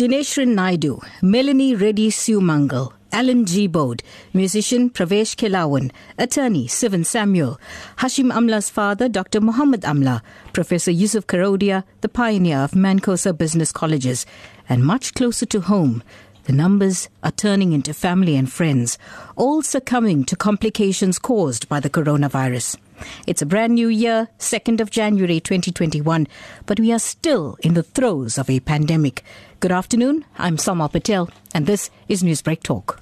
Dineshrin Naidu, Melanie Reddy Sumangal, Alan G. Bode, musician Pravesh Kelawan, attorney Sivan Samuel, Hashim Amla's father Dr. Muhammad Amla, Professor Yusuf Karodia, the pioneer of Mancosa Business Colleges, and much closer to home, the numbers are turning into family and friends, all succumbing to complications caused by the coronavirus. It's a brand new year, 2nd of January 2021, but we are still in the throes of a pandemic. Good afternoon. I'm Salma Patel, and this is Newsbreak Talk.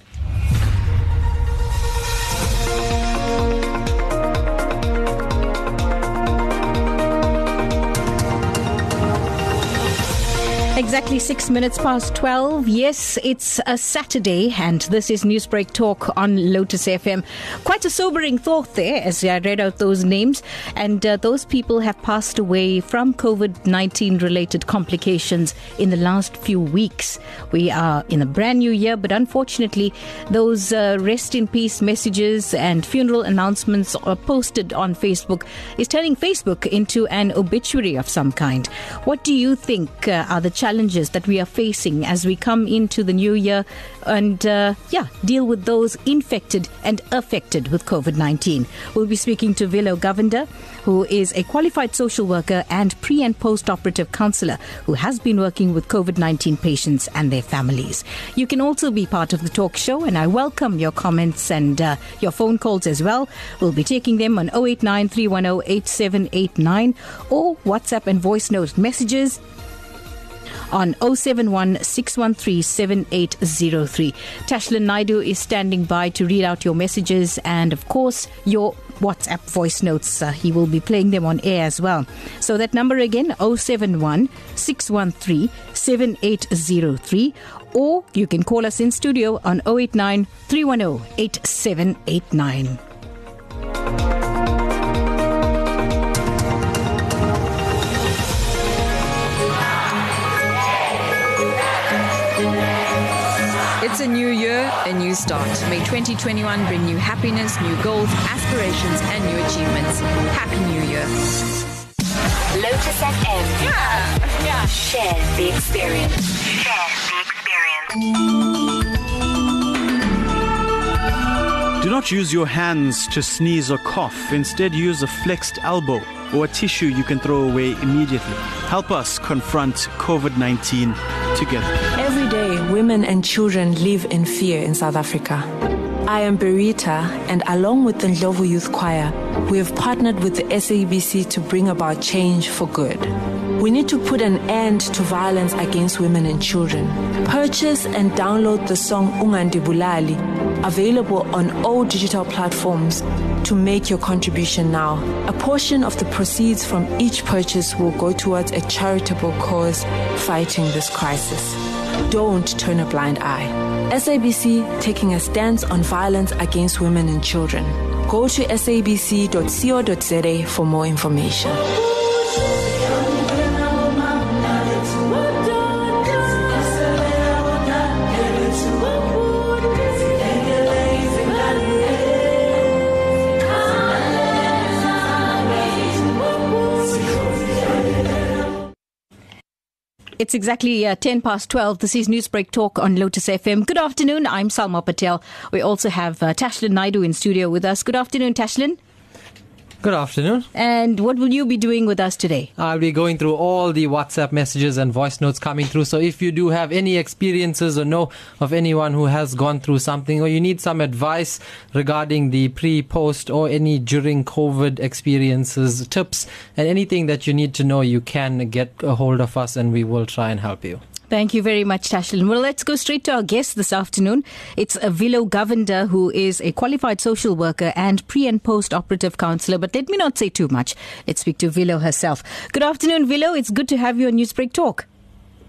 Exactly six minutes past 12. Yes, it's a Saturday, and this is Newsbreak Talk on Lotus FM. Quite a sobering thought there as I read out those names, and uh, those people have passed away from COVID 19 related complications in the last few weeks. We are in a brand new year, but unfortunately, those uh, rest in peace messages and funeral announcements are posted on Facebook is turning Facebook into an obituary of some kind. What do you think uh, are the challenges? Challenges that we are facing as we come into the new year and, uh, yeah, deal with those infected and affected with COVID 19. We'll be speaking to Velo Govender, who is a qualified social worker and pre and post operative counselor who has been working with COVID 19 patients and their families. You can also be part of the talk show, and I welcome your comments and uh, your phone calls as well. We'll be taking them on 089 310 8789 or WhatsApp and voice note messages on 071 613 7803. Tashlan Naidoo is standing by to read out your messages and, of course, your WhatsApp voice notes. Uh, he will be playing them on air as well. So that number again 071 613 7803 or you can call us in studio on 089 310 8789. New year, a new start. May 2021 bring new happiness, new goals, aspirations, and new achievements. Happy New Year. Lotus FM. Yeah, yeah. Share the experience. Share the experience. Do not use your hands to sneeze or cough. Instead, use a flexed elbow or a tissue you can throw away immediately. Help us confront COVID 19 together. Every day, women and children live in fear in South Africa. I am Berita, and along with the Ndlovu Youth Choir, we have partnered with the SABC to bring about change for good. We need to put an end to violence against women and children. Purchase and download the song Ungandibulali, available on all digital platforms, to make your contribution now. A portion of the proceeds from each purchase will go towards a charitable cause fighting this crisis. Don't turn a blind eye. SABC taking a stance on violence against women and children. Go to sabc.co.za for more information. It's exactly uh, 10 past 12. This is Newsbreak Talk on Lotus FM. Good afternoon. I'm Salma Patel. We also have uh, Tashlan Naidoo in studio with us. Good afternoon, Tashlan. Good afternoon. And what will you be doing with us today? I'll be going through all the WhatsApp messages and voice notes coming through. So if you do have any experiences or know of anyone who has gone through something or you need some advice regarding the pre, post, or any during COVID experiences, tips, and anything that you need to know, you can get a hold of us and we will try and help you. Thank you very much, Tashlan. Well, let's go straight to our guest this afternoon. It's Velo Govender, who is a qualified social worker and pre and post operative counselor. But let me not say too much. Let's speak to Velo herself. Good afternoon, Velo. It's good to have you on Newsbreak Talk.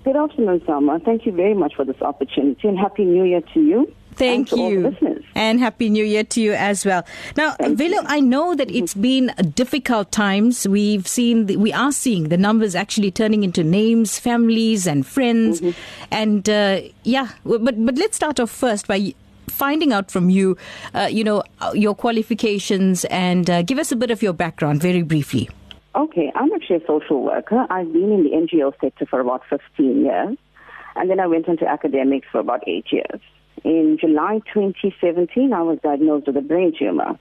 Good afternoon, Salma. Thank you very much for this opportunity and Happy New Year to you. Thank and you. All the listeners. And Happy New Year to you as well. Now, Velo, I know that it's been difficult times. We've seen, the, we are seeing the numbers actually turning into names, families, and friends. Mm-hmm. And uh, yeah, but but let's start off first by finding out from you, uh, you know, your qualifications and uh, give us a bit of your background very briefly. Okay, I'm actually a social worker. I've been in the NGO sector for about 15 years. And then I went into academics for about eight years. In July 2017, I was diagnosed with a brain tumor.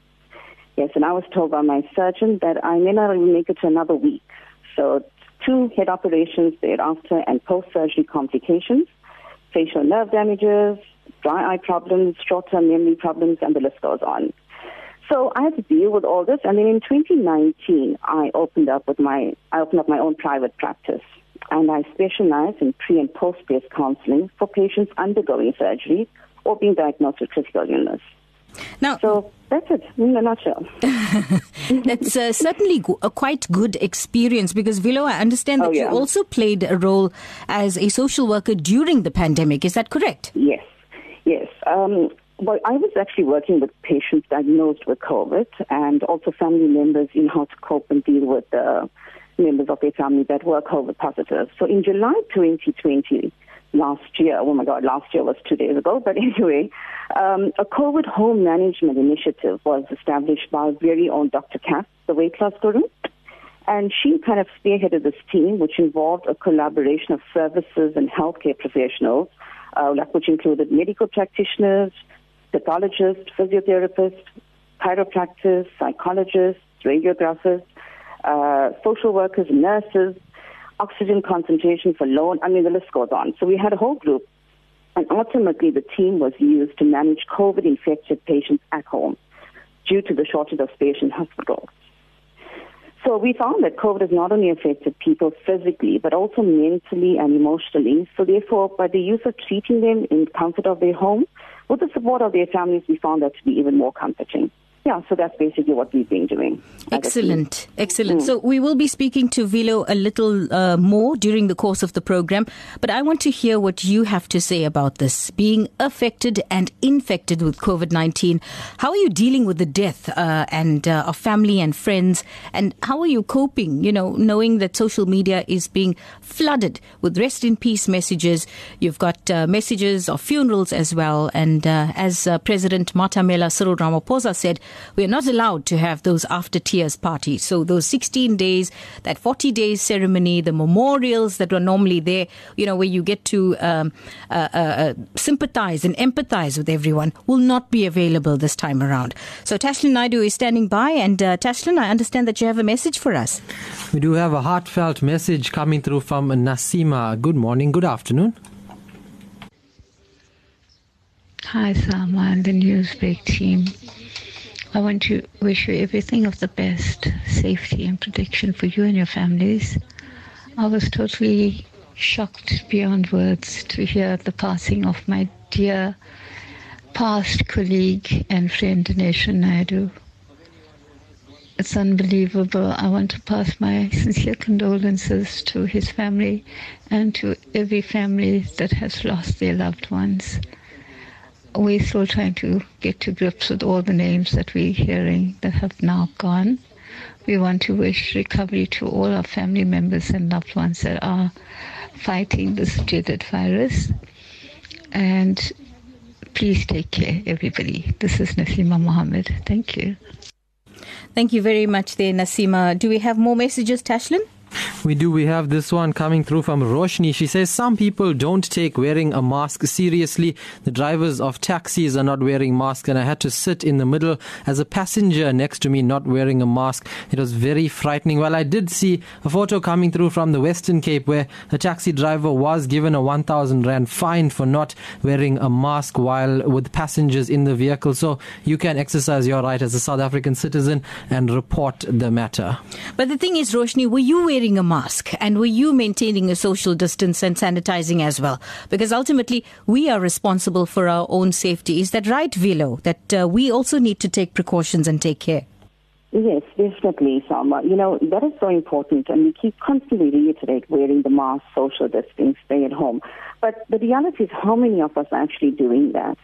Yes, and I was told by my surgeon that I may not even make it to another week. So two head operations thereafter and post-surgery complications, facial nerve damages, dry eye problems, short-term memory problems, and the list goes on. So I had to deal with all this, and then in 2019, I opened up with my I opened up my own private practice, and I specialize in pre and post breast counseling for patients undergoing surgery or being diagnosed with critical illness. Now, So that's it in a nutshell. That's uh, certainly go- a quite good experience because Velo, I understand that Oh, you also played a role as a social worker during the pandemic. Is that correct? Yes, yes. Um, well, I was actually working with patients diagnosed with COVID and also family members in how to cope and deal with the members of their family that were COVID positive. So in July 2020, last year, oh my God, last year was two days ago, but anyway, um, a COVID home management initiative was established by our very own Dr. Katz, the weight loss guru. And she kind of spearheaded this team, which involved a collaboration of services and healthcare professionals, uh, which included medical practitioners, pathologists, physiotherapists, chiropractors, psychologists, radiographers, uh, social workers, nurses, oxygen concentration for loan. I mean, the list goes on. So we had a whole group, and ultimately the team was used to manage COVID-infected patients at home due to the shortage of space in hospitals. So we found that COVID has not only affected people physically, but also mentally and emotionally. So therefore, by the use of treating them in comfort of their home, with the support of their families, we found that to be even more comforting. Yeah, so that's basically what we've been doing. as a team. Excellent, excellent. So we will be speaking to Velo a little uh, more during the course of the program, but I want to hear what you have to say about this being affected and infected with COVID nineteen. How are you dealing with the death uh, and uh, of family and friends, and how are you coping? You know, knowing that social media is being flooded with rest in peace messages. You've got uh, messages of funerals as well, and uh, as uh, President Matamela Cyril Ramaphosa said, we are not allowed to have those after tears parties. So those 16 days, that 40 days ceremony, the memorials that were normally there, you know, where you get to um, uh, uh, uh, sympathize and empathize with everyone, will not be available this time around. So Tashlan Naidoo is standing by, and uh, Tashlan, I understand that you have a message for us. We do have a heartfelt message coming through from Nasima. Good morning, good afternoon. Hi, Salma and the Newsbreak team. I want to wish you everything of the best, safety and protection for you and your families. I was totally shocked beyond words to hear the passing of my dear past colleague and friend Dinesh Naidu. It's unbelievable. I want to pass my sincere condolences to his family and to every family that has lost their loved ones we're still trying to get to grips with all the names that we're hearing that have now gone. We want to wish recovery to all our family members and loved ones that are fighting this dreaded virus. And please take care, everybody. This is Nasima Mohammed. Thank you. Thank you very much there, Nasima. Do we have more messages, Tashlan? We do. We have this one coming through from Roshni. She says some people don't take wearing a mask seriously. The drivers of taxis are not wearing masks, and I had to sit in the middle as a passenger next to me not wearing a mask. It was very frightening. Well, I did see a photo coming through from the Western Cape where a taxi driver was given a 1,000 rand fine for not wearing a mask while with passengers in the vehicle. So you can exercise your right as a South African citizen and report the matter. But the thing is, Roshni, were you wearing a mask and were you maintaining a social distance and sanitizing as well? Because ultimately, we are responsible for our own safety. Is that right, Velo? That uh, we also need to take precautions and take care? Yes, definitely, Salma. You know, that is so important, and we keep constantly reiterate wearing the mask, social distancing, stay at home. But the reality is how many of us are actually doing that?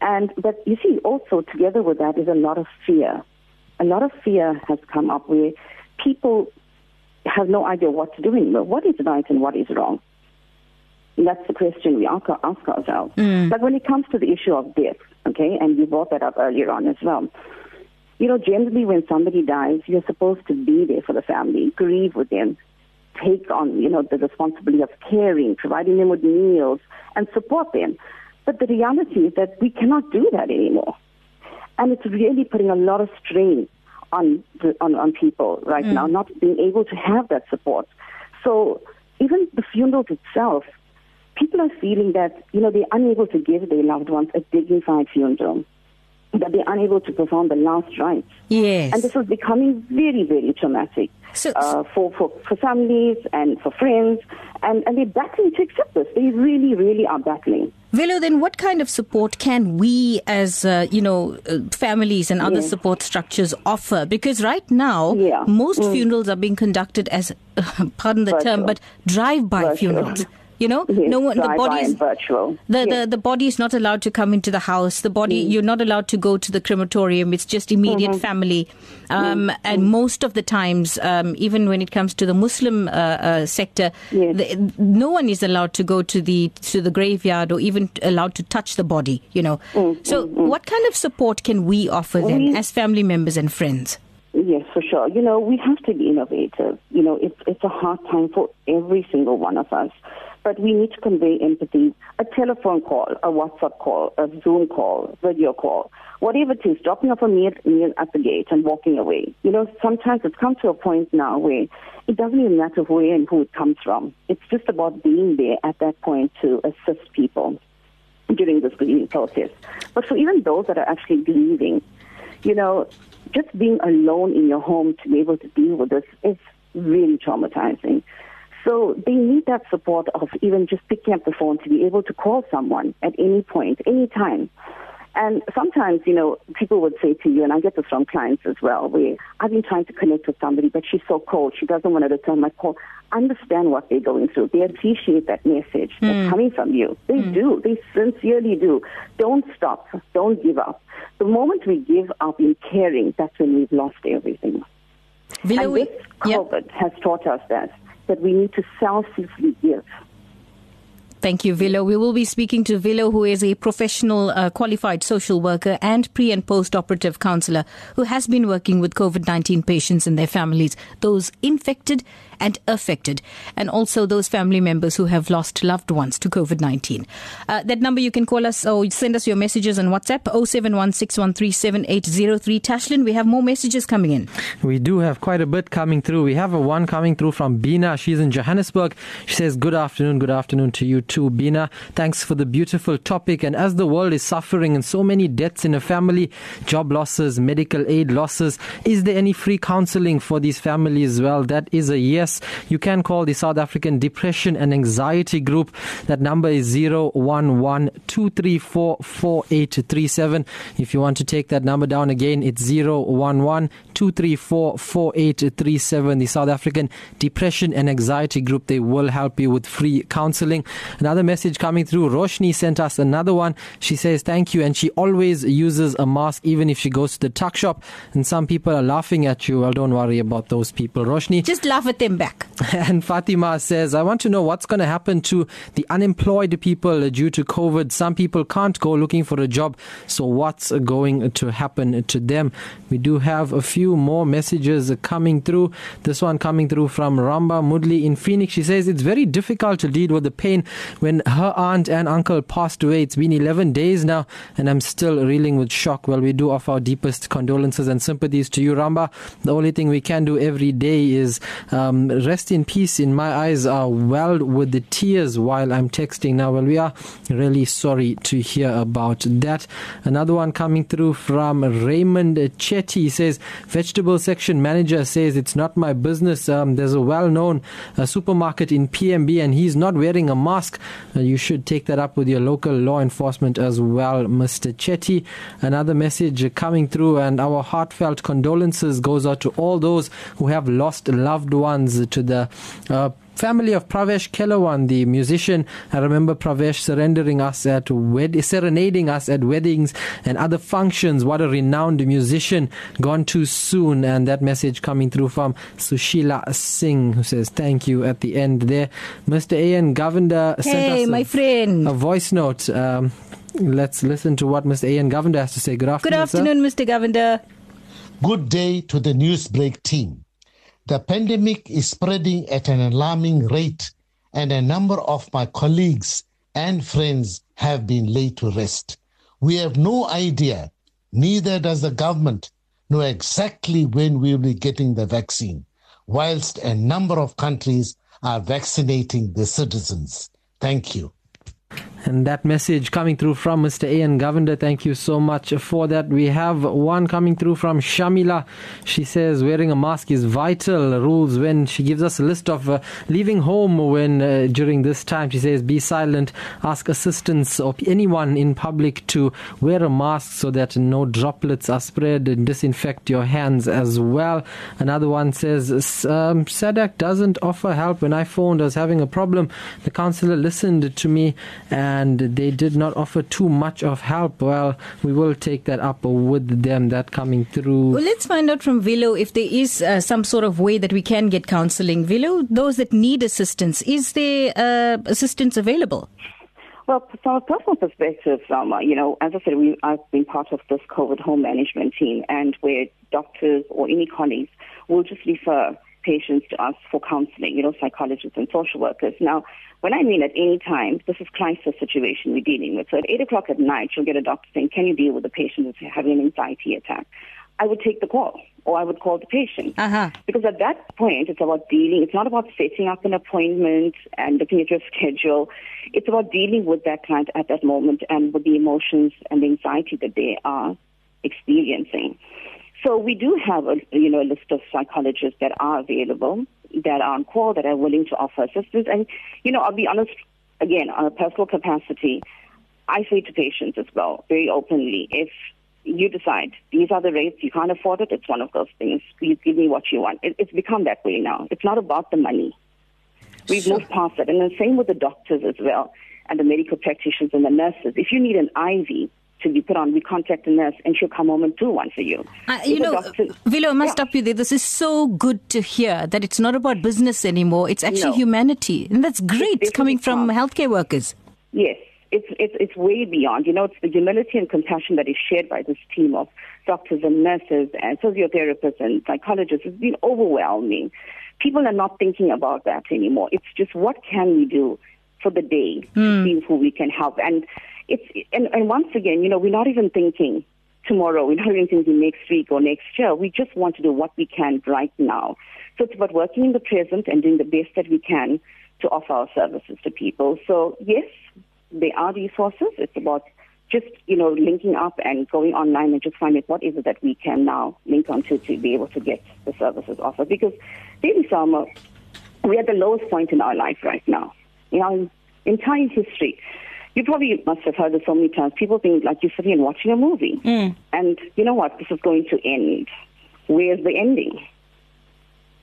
And, but you see, also together with that is a lot of fear. A lot of fear has come up where people have no idea what to do anymore. What is right and what is wrong? And that's the question we ask, ask ourselves. Mm. But when it comes to the issue of death, okay, and you brought that up earlier on as well, you know, generally when somebody dies, you're supposed to be there for the family, grieve with them, take on, you know, the responsibility of caring, providing them with meals, and support them. But the reality is that we cannot do that anymore. And it's really putting a lot of strain on, the, on, on people right mm. now, not being able to have that support. So even the funerals itself, people are feeling that, you know, they're unable to give their loved ones a dignified funeral that they're unable to perform the last rites. Yes. And this is becoming very, very traumatic so, uh, for, for, for families and for friends. And, and they're battling to accept this. They really, really are battling. Velo, then what kind of support can we as, uh, you know, uh, families and other yes. support structures offer? Because right now, yeah. most mm. funerals are being conducted as, pardon the Virtual. term, but drive-by funerals. You know, yes, no one, the body is virtual. The, yes. the the body is not allowed to come into the house. The body, mm. you're not allowed to go to the crematorium. It's just immediate mm-hmm. family. Um, mm. And mm. most of the times, um, even when it comes to the Muslim uh, uh, sector, yes. the, no one is allowed to go to the to the graveyard or even allowed to touch the body. You know. Mm, so, mm, mm. what kind of support can we offer then, as family members and friends? Yes, for sure. You know, we have to be innovative. You know, it's it's a hard time for every single one of us but we need to convey empathy. A telephone call, a WhatsApp call, a Zoom call, video call, whatever it is, dropping off a meal, meal at the gate and walking away. You know, sometimes it's come to a point now where it doesn't even matter where and who it comes from. It's just about being there at that point to assist people during this grieving process. But for even those that are actually grieving, you know, just being alone in your home to be able to deal with this is really traumatizing. So they need that support of even just picking up the phone to be able to call someone at any point, any time. And sometimes, you know, people would say to you, and I get this from clients as well, where I've been trying to connect with somebody, but she's so cold, she doesn't want to return my call. Understand what they're going through. They appreciate that message mm. that's hmm. coming from you. They mm. do. They sincerely do. Don't stop. Don't give up. The moment we give up in caring, that's when we've lost everything. and this COVID yep. has taught us that that we need to selflessly give. Thank you, Velo. We will be speaking to Velo, who is a professional uh, qualified social worker and pre and post operative counselor who has been working with COVID 19 patients and their families, those infected and affected, and also those family members who have lost loved ones to COVID 19. Uh, that number you can call us or send us your messages on WhatsApp 0716137803. Tashlan, we have more messages coming in. We do have quite a bit coming through. We have a one coming through from Bina. She's in Johannesburg. She says, Good afternoon, good afternoon to you too, Bina. Thanks for the beautiful topic. And as the world is suffering and so many deaths in a family, job losses, medical aid losses, is there any free counseling for these families? Well, that is a yes yes, you can call the South African Depression and Anxiety Group. That number is 011 If you want to take that number down again, it's 011 The South African Depression and Anxiety Group, they will help you with free counseling. Another message coming through. Roshni sent us another one. She says thank you and she always uses a mask even if she goes to the tuck shop and some people are laughing at you. Well, don't worry about those people. Roshni. Just laugh at them back. And Fatima says, I want to know what's going to happen to the unemployed people due to COVID. Some people can't go looking for a job. So what's going to happen to them? We do have a few more messages coming through. This one coming through from Ramba Mudli in Phoenix. She says, it's very difficult to deal with the pain when her aunt and uncle passed away. It's been 11 days now and I'm still reeling with shock. Well, we do offer our deepest condolences and sympathies to you, Ramba. The only thing we can do every day is um, rest in peace in my eyes are welled with the tears while I'm texting now. Well, we are really sorry to hear about that. Another one coming through from Raymond Chetty says, Vegetable section manager says, It's not my business. Um, there's a well known uh, supermarket in PMB and he's not wearing a mask. Uh, you should take that up with your local law enforcement as well, Mr. Chetty. Another message coming through, and our heartfelt condolences goes out to all those who have lost loved ones to the uh, family of Pravesh Kelawan, the musician. I remember Pravesh surrendering us at wed- serenading us at weddings and other functions. What a renowned musician, gone too soon. And that message coming through from Sushila Singh, who says thank you at the end there. Mr. A.N. Govender hey, sent us a, my friend. a voice note. Um, let's listen to what Mr. A.N. Govender has to say. Good afternoon. Good afternoon, sir. Mr. Govender. Good day to the Newsbreak team. The pandemic is spreading at an alarming rate, and a number of my colleagues and friends have been laid to rest. We have no idea, neither does the government, know exactly when we will be getting the vaccine, whilst a number of countries are vaccinating their citizens. Thank you. And that message coming through from Mr. A.N. Govender, thank you so much for that. We have one coming through from Shamila. She says wearing a mask is vital. Rules when she gives us a list of uh, leaving home when uh, during this time. She says be silent, ask assistance of anyone in public to wear a mask so that no droplets are spread and disinfect your hands as well. Another one says um, SADAG doesn't offer help. When I phoned, I was having a problem. The counselor listened to me. And and they did not offer too much of help. Well, we will take that up with them. That coming through. Well, let's find out from Velo if there is uh, some sort of way that we can get counselling. Velo, those that need assistance, is there uh, assistance available? Well, from a personal perspective, um, you know, as I said, we, I've been part of this COVID home management team, and where doctors or any colleagues will just refer patients to us for counseling, you know, psychologists and social workers. Now, when I mean at any time, this is crisis situation we're dealing with. So at 8 o'clock at night, you'll get a doctor saying, can you deal with a patient who's having an anxiety attack? I would take the call or I would call the patient. Uh-huh. Because at that point, it's about dealing. It's not about setting up an appointment and looking at your schedule. It's about dealing with that client at that moment and with the emotions and the anxiety that they are experiencing. So we do have a you know a list of psychologists that are available, that are on call, that are willing to offer assistance. And you know, I'll be honest, again, on a personal capacity, I say to patients as well, very openly, if you decide these are the rates, you can't afford it, it's one of those things. Please give me what you want. It, it's become that way now. It's not about the money. We've sure. moved past it. And the same with the doctors as well, and the medical practitioners and the nurses. If you need an IV, to be put on, we contact a nurse and she'll come home and do one for you. Uh, you know, doctor, Velo, I must yeah. stop you there. This is so good to hear that it's not about business anymore. It's actually no. humanity. And that's great it's coming from healthcare workers. Yes. It's, it's, it's way beyond. You know, it's the humility and compassion that is shared by this team of doctors and nurses and physiotherapists and psychologists. It's been overwhelming. People are not thinking about that anymore. It's just what can we do for the day mm. to hmm. see who we can help. And it's and, and once again, you know, we're not even thinking tomorrow. We're not even thinking next week or next year. We just want to do what we can right now. So it's about working in the present and doing the best that we can to offer our services to people. So yes, there are resources. It's about just, you know, linking up and going online and just finding what is it that we can now link onto to be able to get the services offered. Because really, Salma, we're at the lowest point in our life right now. In our entire history, you probably must have heard this so many times. People think like you're sitting and watching a movie. Mm. And you know what? This is going to end. Where's the ending?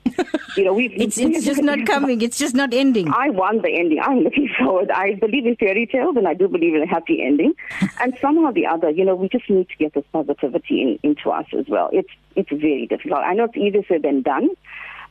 you know, we've, it's, it's just not coming. It's just not ending. I want the ending. I'm looking forward. I believe in fairy tales and I do believe in a happy ending. and somehow or the other, you know, we just need to get this positivity in, into us as well. It's, it's very difficult. I know it's easier said than done.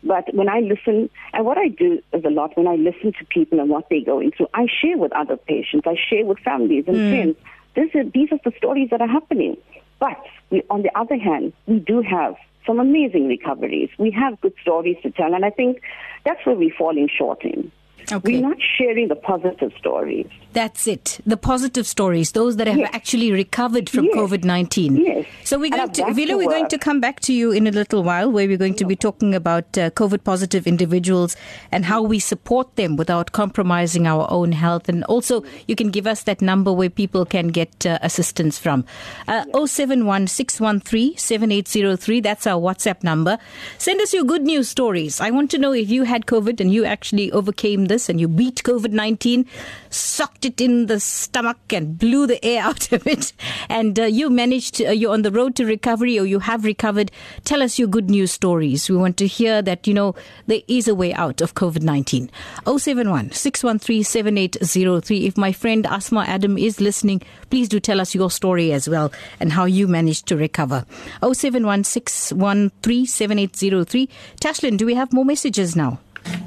But when I listen, and what I do is a lot, when I listen to people and what they're going through, I share with other patients, I share with families and mm. friends. This is, these are the stories that are happening. But we, on the other hand, we do have some amazing recoveries. We have good stories to tell, and I think that's where we're falling short in. Okay. We're not sharing the positive stories. That's it. The positive stories, those that have yes. actually recovered from yes. COVID 19. Yes. So we're going to, Velo, we're going to come back to you in a little while where we're going to be talking about uh, COVID positive individuals and how we support them without compromising our own health. And also, you can give us that number where people can get uh, assistance from. Uh, 071 7803. That's our WhatsApp number. Send us your good news stories. I want to know if you had COVID and you actually overcame this and you beat COVID 19, sucked it in the stomach and blew the air out of it, and uh, you managed, to, uh, you're on the road to recovery or you have recovered, tell us your good news stories. We want to hear that, you know, there is a way out of COVID 19. 071 613 7803. If my friend Asma Adam is listening, please do tell us your story as well and how you managed to recover. 071 613 7803. Tashlan, do we have more messages now?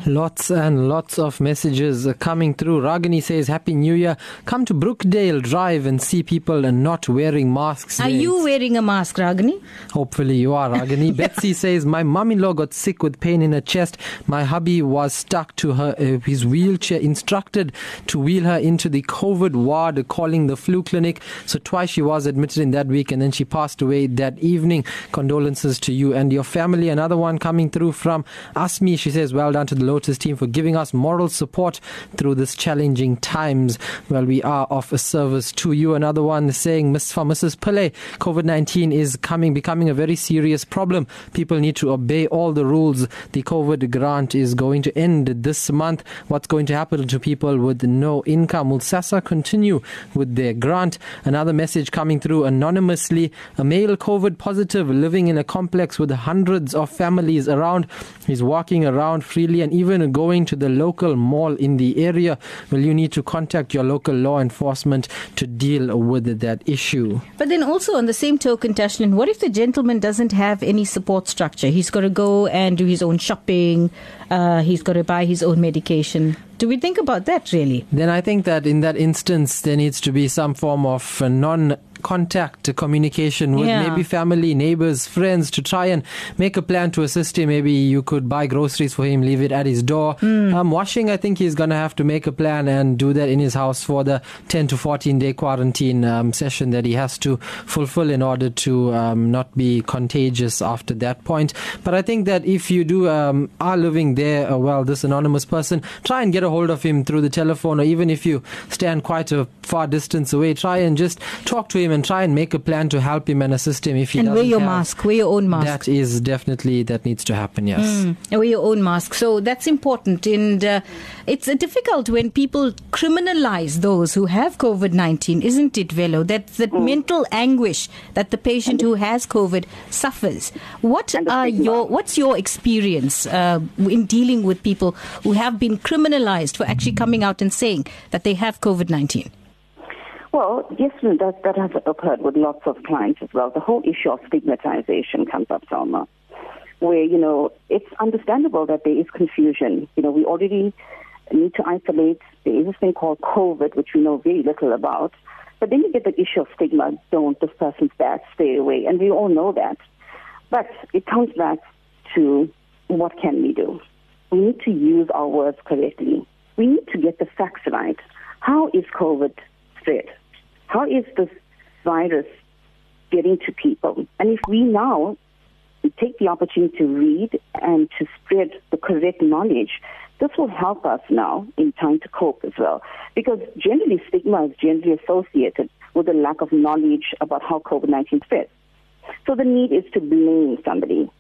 Lots and lots of messages coming through. Ragini says, Happy New Year. Come to Brookdale Drive and see people and not wearing masks. Are you wearing a mask, Ragini? Hopefully you are, Ragini. Betsy says, My mum-in-law got sick with pain in her chest. My hubby was stuck to her uh, his wheelchair, instructed to wheel her into the COVID ward, calling the flu clinic. So twice she was admitted in that week, and then she passed away that evening. Condolences to you and your family. Another one coming through from Asmi. She says, Well done to the Lotus team for giving us moral support through this challenging times. Well, we are of a service to you. Another one saying, Miss for Mrs. Pillay, COVID 19 is coming, becoming a very serious problem. People need to obey all the rules. The COVID grant is going to end this month. What's going to happen to people with no income? Will SASSA continue with their grant? Another message coming through anonymously. A male COVID positive living in a complex with hundreds of families around. He's walking around freely and even going to the local mall in the area. Well, you need to contact your local law enforcement to deal with that issue. But then also on the same token, Tashlan, what if the gentleman doesn't have any support structure? He's got to go and do his own shopping. Uh, he's got to buy his own medication. Do we think about that really? Then I think that in that instance, there needs to be some form of non contact communication with Yeah. maybe family, neighbors, friends to try and make a plan to assist him. Maybe you could buy groceries for him, leave it at his door. Hmm. Um, washing, I think he's going to have to make a plan and do that in his house for the 10 to 14 day quarantine um, session that he has to fulfill in order to um, not be contagious after that point. But I think that if you do um, are living there, uh, well, this anonymous person, try and get a hold of him through the telephone, or even if you stand quite a far distance away, try and just talk to him and try and make a plan to help him and assist him. If he and wear doesn't your have- mask, wear your own mask. that is definitely that needs to happen. Yes. Mm, wear your own mask. So that's important. And uh, it's uh, difficult when people criminalize those who have COVID 19, isn't it, Velo? That the mental anguish that the patient who has COVID suffers. What are your What's your experience uh, in dealing with people who have been criminalized for actually coming out and saying that they have COVID 19? Well, yes, that, that has occurred with lots of clients as well. The whole issue of stigmatization comes up, Salma, where, you know, it's understandable that there is confusion. You know, we already need to isolate. There is this thing called COVID, which we know very little about. But then you get the issue of stigma. Don't, this person's bad, stay away. And we all know that. But it comes back to what can we do? We need to use our words correctly. We need to get the facts right. How is COVID spread? How is this virus getting to people? And if we now take the opportunity to read and to spread the correct knowledge, this will help us now in time to cope as well. Because generally, stigma is generally associated with a lack of knowledge about how COVID 19 spreads. So the need is to blame somebody.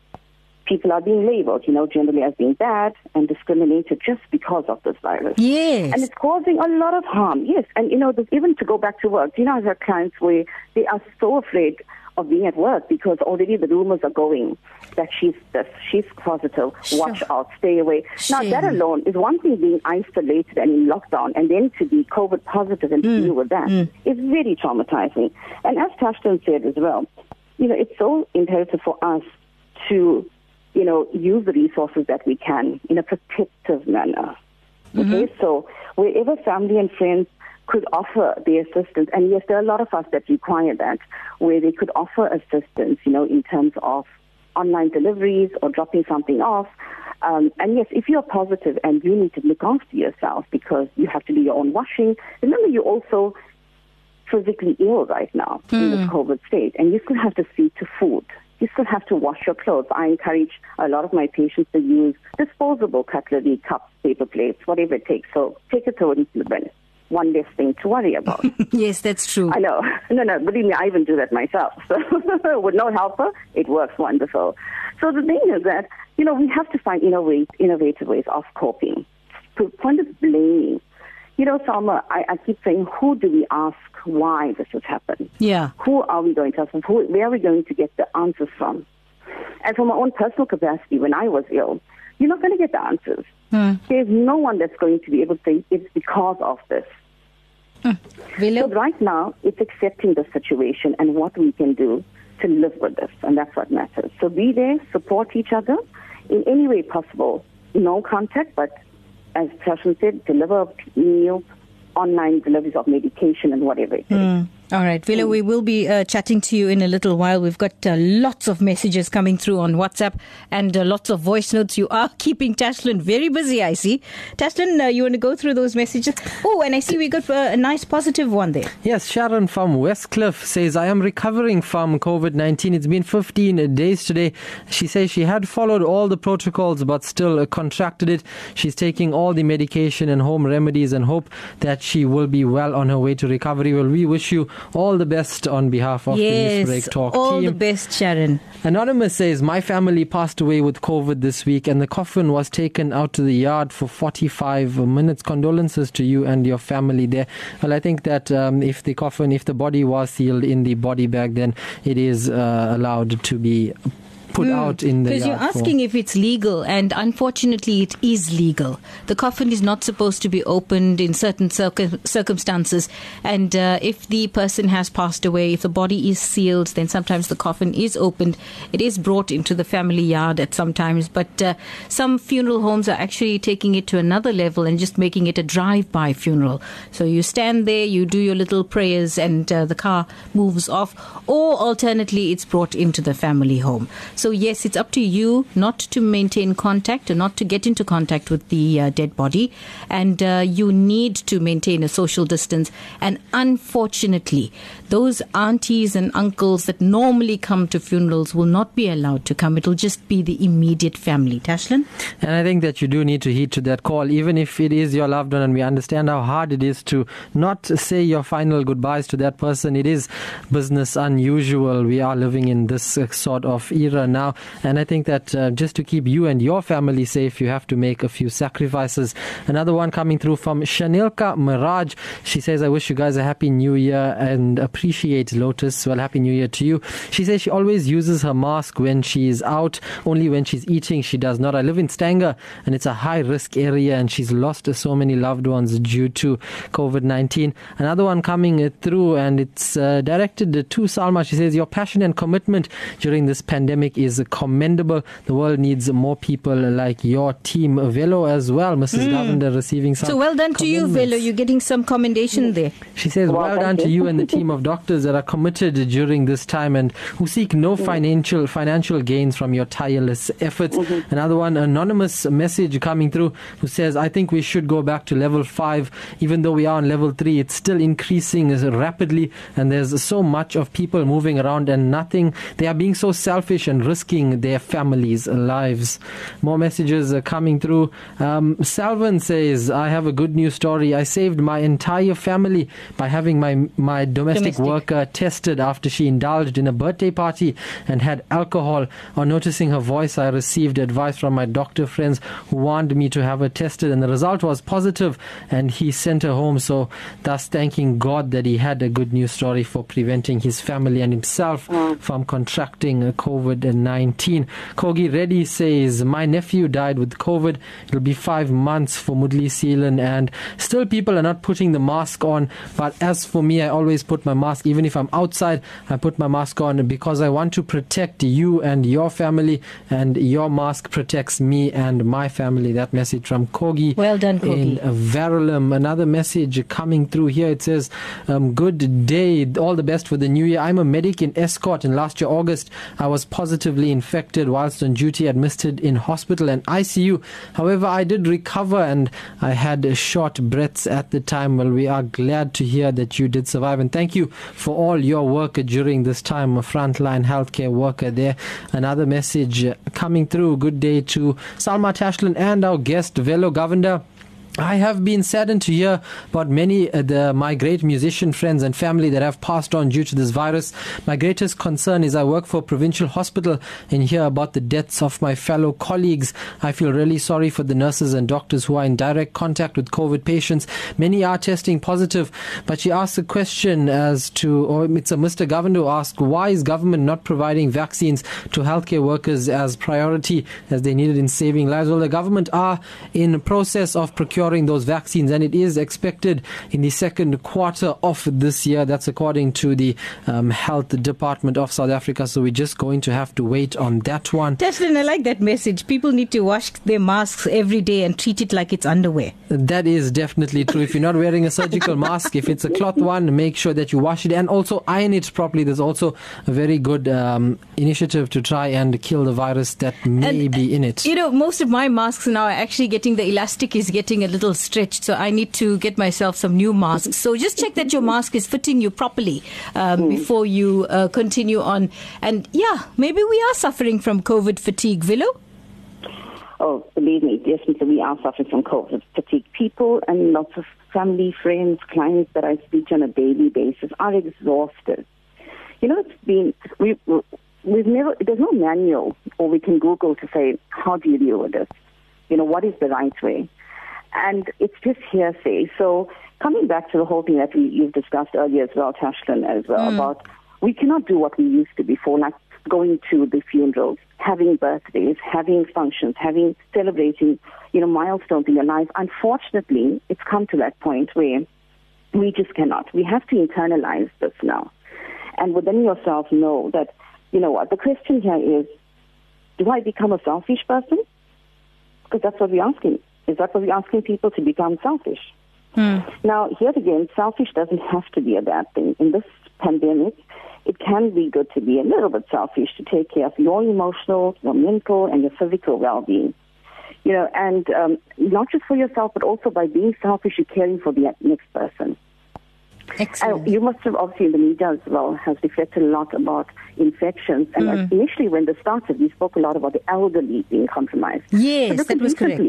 People are being labeled, you know, generally as being bad and discriminated just because of this virus. Yes. And it's causing a lot of harm. Yes. And, you know, even to go back to work. You know, I've had clients where they are so afraid of being at work because already the rumors are going that she's this, she's positive, watch out, stay away. Now, that alone is one thing being isolated and in lockdown, and then to be COVID positive and to mm. deal with that mm. is very traumatizing. And as Tashton said as well, you know, it's so imperative for us to, you know, use the resources that we can in a protective manner. Okay, so wherever family and friends could offer the assistance, and yes, there are a lot of us that require that, where they could offer assistance, you know, in terms of online deliveries or dropping something off. Um, and yes, if you're positive and you need to look after yourself because you have to do your own washing, remember you're also physically ill right now in this COVID state, and you still have to see to food. You still have to wash your clothes. I encourage a lot of my patients to use disposable cutlery, cups, paper plates, whatever it takes. So take a it to the bin. One less thing to worry about. yes, that's true. I know. No, no, believe me, I even do that myself. So with no helper, it works wonderful. So the thing is that, you know, we have to find innovate, innovative ways of coping. To point of blaming, you know, Salma, I, I keep saying, who do we ask why this has happened? Yeah. Who are we going to ask? Who, where are we going to get the answers from? And from my own personal capacity, when I was ill, you're not going to get the answers. Hmm. There's no one that's going to be able to say it's because of this. Hmm. Velo? So right now, it's accepting the situation and what we can do to live with this, and that's what matters. So be there, support each other in any way possible no contact, but as Tashan said, deliver meals, online deliveries of medication and whatever it is. Mm. All right, Velo, we will be uh, chatting to you in a little while. We've got uh, lots of messages coming through on WhatsApp and uh, lots of voice notes. You are keeping Tashlan very busy, I see. Tashlan, uh, you want to go through those messages? Oh, and I see we got uh, a nice positive one there. Yes, Sharon from Westcliff says, I am recovering from COVID 19. It's been 15 days today. She says she had followed all the protocols but still contracted it. She's taking all the medication and home remedies and hope that she will be well on her way to recovery. Well, we wish you all the best on behalf of yes, the Newsbreak Talk all team. the best, Sharon. Anonymous says, My family passed away with COVID this week and the coffin was taken out to the yard for 45 minutes. Condolences to you and your family there. Well, I think that um, if the coffin, if the body was sealed in the body bag, then it is uh, allowed to be put Mm, out in the Because you're yard for- asking if it's legal, and unfortunately, it is legal. The coffin is not supposed to be opened in certain circum- circumstances, and uh, if the person has passed away, if the body is sealed, then sometimes the coffin is opened. It is brought into the family yard at some times, but uh, some funeral homes are actually taking it to another level and just making it a drive-by funeral. So you stand there, you do your little prayers, and uh, the car moves off, or alternately, it's brought into the family home. So yes, it's up to you not to maintain contact or not to get into contact with the uh, dead body, and uh, you need to maintain a social distance. And unfortunately, those aunties and uncles that normally come to funerals will not be allowed to come. It'll just be the immediate family. Tashlan? And I think that you do need to heed to that call, even if it is your loved one, and we understand how hard it is to not say your final goodbyes to that person. It is business unusual. We are living in this sort of era now, and I think that uh, just to keep you and your family safe, you have to make a few sacrifices. Another one coming through from Shanilka Miraj. She says, I wish you guys a happy new year and appreciate Lotus. Well, happy new year to you. She says she always uses her mask when she is out, only when she's eating, she does not. I live in Stanger and it's a high risk area, and she's lost so many loved ones due to COVID 19. Another one coming through, and it's uh, directed to Salma. She says, Your passion and commitment during this pandemic is commendable. The world needs more people like your team. Velo as well, Mrs. Govender receiving some. So well done to you. Velo. You're getting some commendation there. She says, Well, well done to you. you and the team of doctors that are committed during this time and who seek no financial financial gains from your tireless efforts. Another one, anonymous message coming through who says, I think we should go back to level five, even though we are on level three. It's still increasing rapidly and there's so much of people moving around and nothing. They are being so selfish and risking their families' lives. More messages are coming through. Um, Salvan says, I have a good news story. I saved my entire family by having my, my domestic, Domestic. worker tested after she indulged in a birthday party and had alcohol. On noticing her voice, I received advice from my doctor friends who warned me to have her tested, and the result was positive. and he sent her home. So, thus thanking God that he had a good news story for preventing his family and himself from contracting COVID 19. Kogi Reddy says, My nephew died with COVID. It'll be five months for Mudli Sealan, and still people are not putting the mask on. But as for me, I always put my mask, even if I'm outside, I put my mask on because I want to protect you and your family, and your mask protects me and my family. That message from Kogi. Well done, Kogi. In Verulam. Another message coming through here. It says, um, Good day. All the best for the new year. I'm a medic in Estcourt, and last year, August, I was positively infected whilst on duty, admitted in hospital and ICU. However, I did recover and I had short breaths at the time. Well, we are glad to hear that you did survive, and thank you for all your work during this time. A frontline healthcare worker there. Another message coming through. Good day to Salma Tashlan and our guest, Velo Govender. I have been saddened to hear about many uh, the my great musician friends and family that have passed on due to this virus. My greatest concern is I work for a provincial hospital and hear about the deaths of my fellow colleagues. I feel really sorry for the nurses and doctors who are in direct contact with COVID patients. Many are testing positive, but she asked a question as to, or it's a Mr. Governor who asked, why is government not providing vaccines to healthcare workers as priority as they needed in saving lives? Well, the government are in process of procuring securing those vaccines, and it is expected in the second quarter of this year. That's according to the um, Health Department of South Africa. So we're just going to have to wait on that one. Deslin, I like that message. People need to wash their masks every day and treat it like it's underwear. That is definitely true. If you're not wearing a surgical mask, if it's a cloth one, make sure that you wash it and also iron it properly. There's also a very good um, initiative to try and kill the virus that may And, be in it. You know, most of my masks now are actually getting the elastic is getting a little stretched, so I need to get myself some new masks. So just check that your mask is fitting you properly um, before you uh, continue on. And yeah, maybe we are suffering from COVID fatigue, Willow. Oh, believe me, definitely we are suffering from COVID fatigue. People and lots of family, friends, clients that I speak to on a daily basis are exhausted. You know, it's been, we, we've never, there's no manual or we can Google to say, how do you deal with this? You know, what is the right way? And it's just hearsay. So coming back to the whole thing that we, you've discussed earlier as well, Tashlan, as well, mm. about we cannot do what we used to before, like going to the funerals, having birthdays, having functions, having celebrating, you know, milestones in your life. Unfortunately, it's come to that point where we just cannot. We have to internalize this now. And within yourself know that, you know what, the question here is, do I become a selfish person? Because that's what we're asking. Is that what we're asking people to become selfish? Now, here again, selfish doesn't have to be a bad thing. In this pandemic, it can be good to be a little bit selfish to take care of your emotional, your mental, and your physical well-being. You know, and um, not just for yourself, but also by being selfish, you're caring for the next person. Excellent. You must have obviously in the media as well has reflected a lot about infections. And Mm. initially, when this started, we spoke a lot about the elderly being compromised. Yes, that was correct.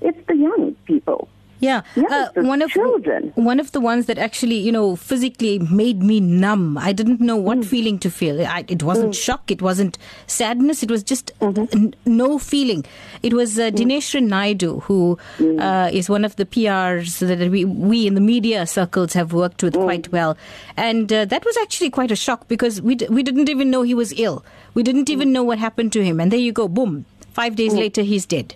It's the young people. Yeah, Yes, the one of children. one of the ones that actually, you know, physically made me numb. I didn't know Mm. what feeling to feel. I, it wasn't shock, it wasn't sadness, it was just Mm-hmm. n- no feeling. It was uh, Mm. Dinesh Naidu, who uh, is one of the PRs that we, we in the media circles have worked Mm. with quite well, and uh, that was actually quite a shock because we d- we didn't even know he was ill. We didn't even know what happened to him, and there you go, boom. Five days later, he's dead.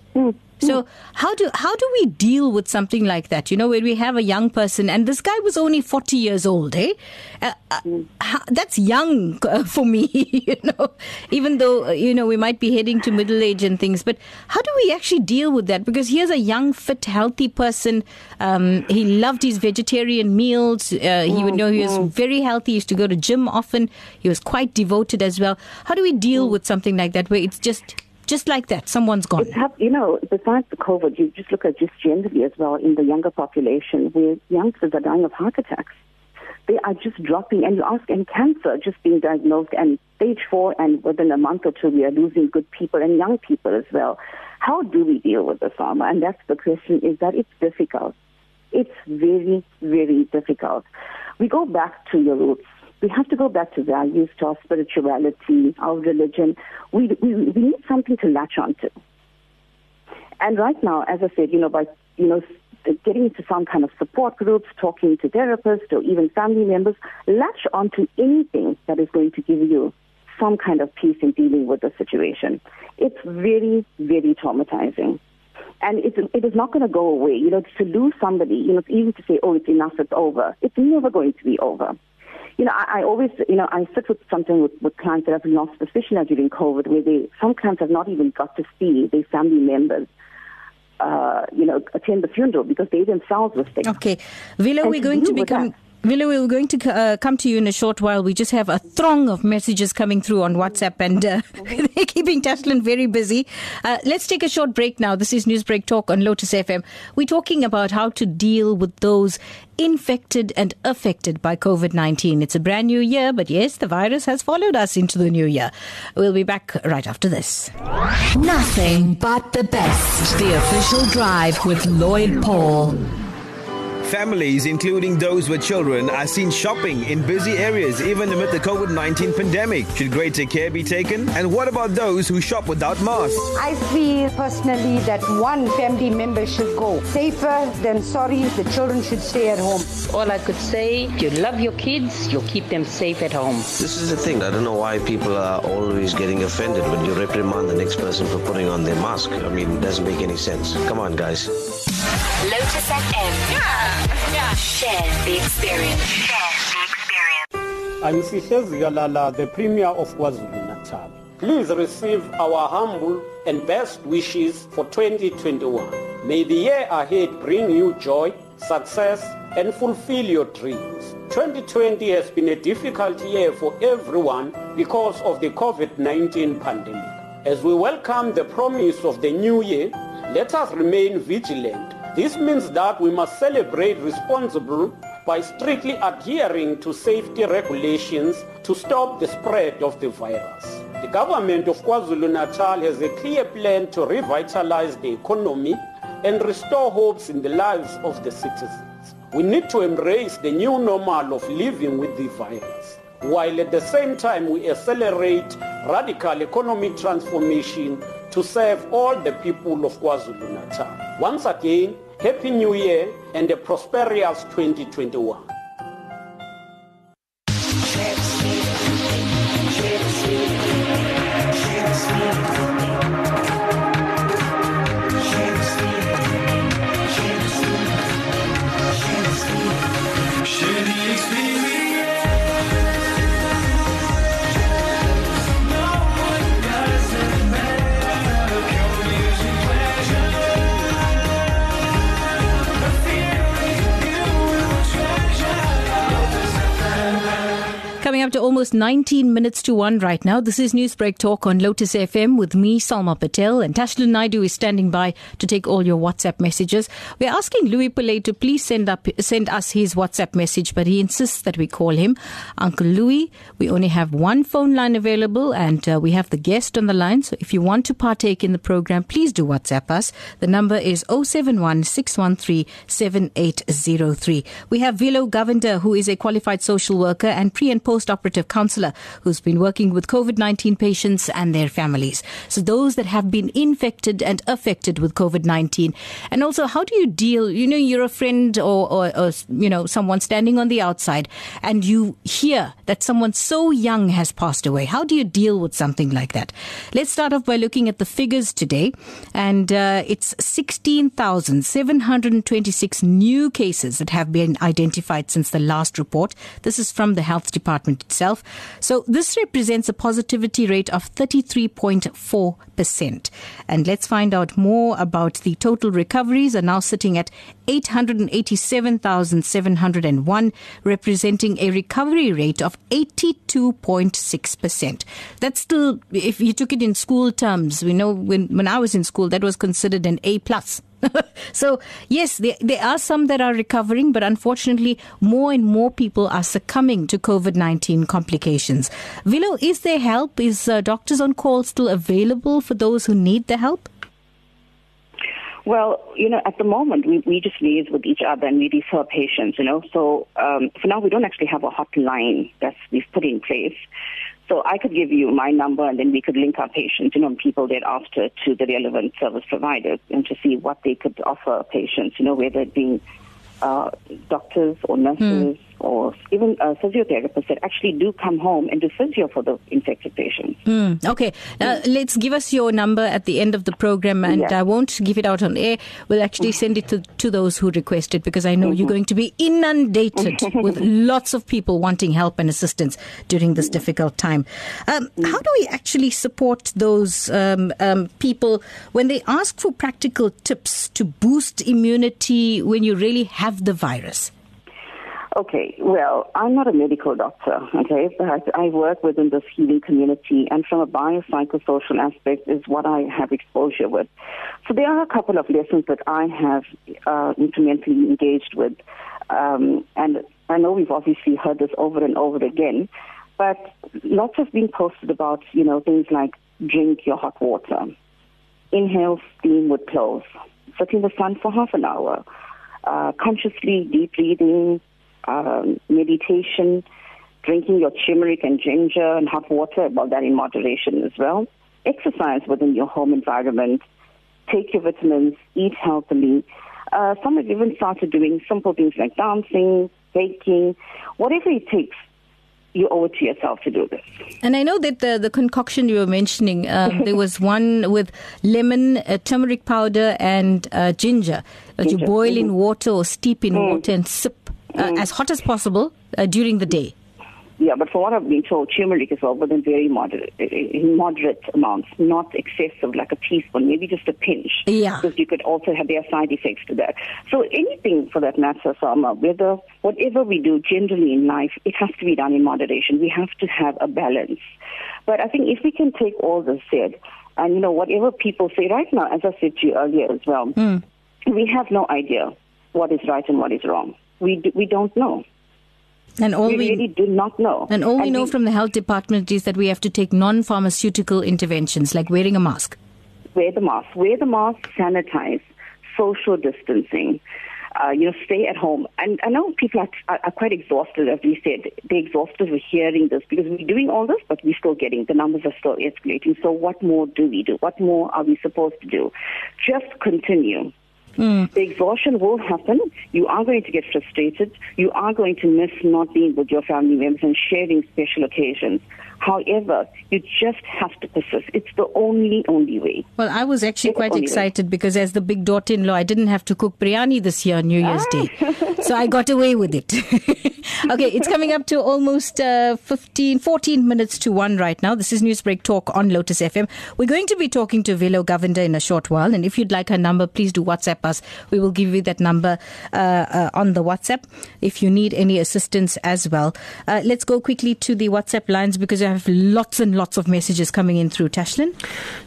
So how do how do we deal with something like that? You know, where we have a young person, and this guy was only forty years old, eh? Uh, uh, how, that's young uh, for me, you know. Even though uh, you know we might be heading to middle age and things, but how do we actually deal with that? Because here's a young, fit, healthy person. Um, he loved his vegetarian meals. Uh, he would know he was very healthy. He used to go to gym often. He was quite devoted as well. How do we deal with something like that, where it's just just like that, someone's gone? Hap- you know, besides the COVID, you just look at just generally as well in the younger population where youngsters are dying of heart attacks. They are just dropping, and you ask, and cancer just being diagnosed, and stage four, and within a month or two, we are losing good people and young people as well. How do we deal with this, Alma? And that's the question: is that it's difficult. It's very, very difficult. We go back to your roots. We have to go back to values, to our spirituality, our religion. We, we, we need something to latch onto. And right now, as I said, you know, by, you know, getting into some kind of support groups, talking to therapists or even family members, latch onto anything that is going to give you some kind of peace in dealing with the situation. It's very, very traumatizing. And it, it is not going to go away. You know, to lose somebody, you know, it's easy to say, oh, it's enough, it's over. It's never going to be over. You know, I, I always, you know, I sit with something with, with clients that have lost, now during COVID, where they, some clients have not even got to see their family members, uh, you know, attend the funeral because they themselves were sick. Okay, Velo, And we're going to become. that. Velo, we're going to uh, come to you in a short while. We just have a throng of messages coming through on WhatsApp, and uh, they're keeping Tashlan very busy. Uh, let's take a short break now. This is Newsbreak Talk on Lotus FM. We're talking about how to deal with those infected and affected by COVID 19. It's a brand new year, but yes, the virus has followed us into the new year. We'll be back right after this. Nothing but the best. The official drive with Lloyd Paul. Families, including those with children, are seen shopping in busy areas even amid the COVID 19 pandemic. Should greater care be taken? And what about those who shop without masks? I feel personally that one family member should go. Safer than sorry, the children should stay at home. All I could say, if you love your kids, you'll keep them safe at home. This is the thing. I don't know why people are always getting offended when you reprimand the next person for putting on their mask. I mean, it doesn't make any sense. Come on, guys. Lotus FM. Yeah. Yeah. Share the experience. Share the experience. I'm Sihle Zikalala, the Premier of KwaZulu-Natal. Please receive our humble and best wishes for 2021. May the year ahead bring you joy, success, and fulfill your dreams. 2020 has been a difficult year for everyone because of the COVID-19 pandemic. As we welcome the promise of the new year, let us remain vigilant. This means that we must celebrate responsible by strictly adhering to safety regulations to stop the spread of the virus. The government of KwaZulu-Natal has a clear plan to revitalize the economy and restore hopes in the lives of the citizens. We need to embrace the new normal of living with the virus, while at the same time we accelerate radical economic transformation to serve all the people of KwaZulu-Natal. Once again, Happy New Year and a prosperous 2021. Up to almost 19 minutes to 1 right now. This is Newsbreak Talk on Lotus FM with me, Salma Patel, and Tashlan Naidoo is standing by to take all your WhatsApp messages. We're asking Louis Pillay to please send up send us his WhatsApp message, but he insists that we call him Uncle Louis. We only have one phone line available, and uh, we have the guest on the line. So if you want to partake in the program, please do WhatsApp us. The number is 071 613 7803. We have Velo Govender, who is a qualified social worker and pre and post operative counselor who's been working with COVID 19 patients and their families. So, those that have been infected and affected with COVID 19. And also, how do you deal? You know, you're a friend or, or, or, you know, someone standing on the outside and you hear that someone so young has passed away. How do you deal with something like that? Let's start off by looking at the figures today. And uh, it's 16,726 new cases that have been identified since the last report. This is from the Health Department itself. So this represents a positivity rate of 33.4%. And let's find out more about the total recoveries are now sitting at 887,701, representing a recovery rate of 82.6%. That's still, if you took it in school terms, we know when, when I was in school, that was considered an A plus. so yes, there, there are some that are recovering, but unfortunately, more and more people are succumbing to COVID nineteen complications. Velo, is there help? Is uh, doctors on call still available for those who need the help? Well, you know, at the moment, we, we just liaise with each other and we refer patients, you know. So um, for now, we don't actually have a hotline that we've put in place. So I could give you my number and then we could link our patients, you know, people thereafter to the relevant service providers and to see what they could offer patients, you know, whether it be uh, doctors or nurses or even uh, physiotherapists that actually do come home and do physio for the infected patients. Mm, okay, uh, let's give us your number at the end of the program, and Yeah. I won't give it out on air. We'll actually send it to, to those who request it because I know you're going to be inundated with lots of people wanting help and assistance during this difficult time. Um, how do we actually support those um, um, people when they ask for practical tips to boost immunity when you really have the virus? Okay, well, I'm not a medical doctor, okay, but I work within this healing community, and from a biopsychosocial aspect is what I have exposure with. So there are a couple of lessons that I have uh, incrementally engaged with, um, and I know we've obviously heard this over and over again, but lots have been posted about, you know, things like drink your hot water, inhale steam with cloves, sit in the sun for half an hour, uh, consciously deep breathing, um, meditation, drinking your turmeric and ginger and hot water, well, that in moderation as well. Exercise within your home environment. Take your vitamins. Eat healthily. Uh, some have even started doing simple things like dancing, baking, whatever it takes you owe it to yourself to do this. And I know that the, the concoction you were mentioning, um, there was one with lemon, uh, turmeric powder, and uh, ginger that you boil in mhm. water or steep in Mm. water and sip uh, as hot as possible uh, during the day. Yeah, but for what I've been told, turmeric as well, but in very moderate, in moderate amounts, not excessive, like a teaspoon, maybe just a pinch. Yeah. Because you could also have their side effects to that. So anything for that matter, Sama, whether whatever we do generally in life, it has to be done in moderation. We have to have a balance. But I think if we can take all this said, and you know whatever people say right now, as I said to you earlier as well, we have no idea what is right and what is wrong. We do, we don't know. And all we, we, really do not know. And all we And know we- from the health department is that we have to take non-pharmaceutical interventions like wearing a mask. wear the mask, wear the mask, sanitize, social distancing, uh, you know, stay at home. And I know people are, are, are quite exhausted, as we said. They're exhausted with hearing this because we're doing all this, but we're still getting, the numbers are still escalating. So what more do we do? What more are we supposed to do? Just continue. Mm. The exhaustion will happen. You are going to get frustrated. You are going to miss not being with your family members and sharing special occasions. However, you just have to persist. It's the only, only way. Well, I was actually It's quite only way. excited because as the big daughter-in-law, I didn't have to cook biryani this year on New Year's Day. so I got away with it. okay, it's coming up to almost uh, 15, 14 minutes to 1 right now. This is Newsbreak Talk on Lotus FM. We're going to be talking to Velo Govender in a short while. And if you'd like her number, please do WhatsApp us. We will give you that number uh, uh, on the WhatsApp if you need any assistance as well. Uh, let's go quickly to the WhatsApp lines because I have lots and lots of messages coming in through. Tashlan?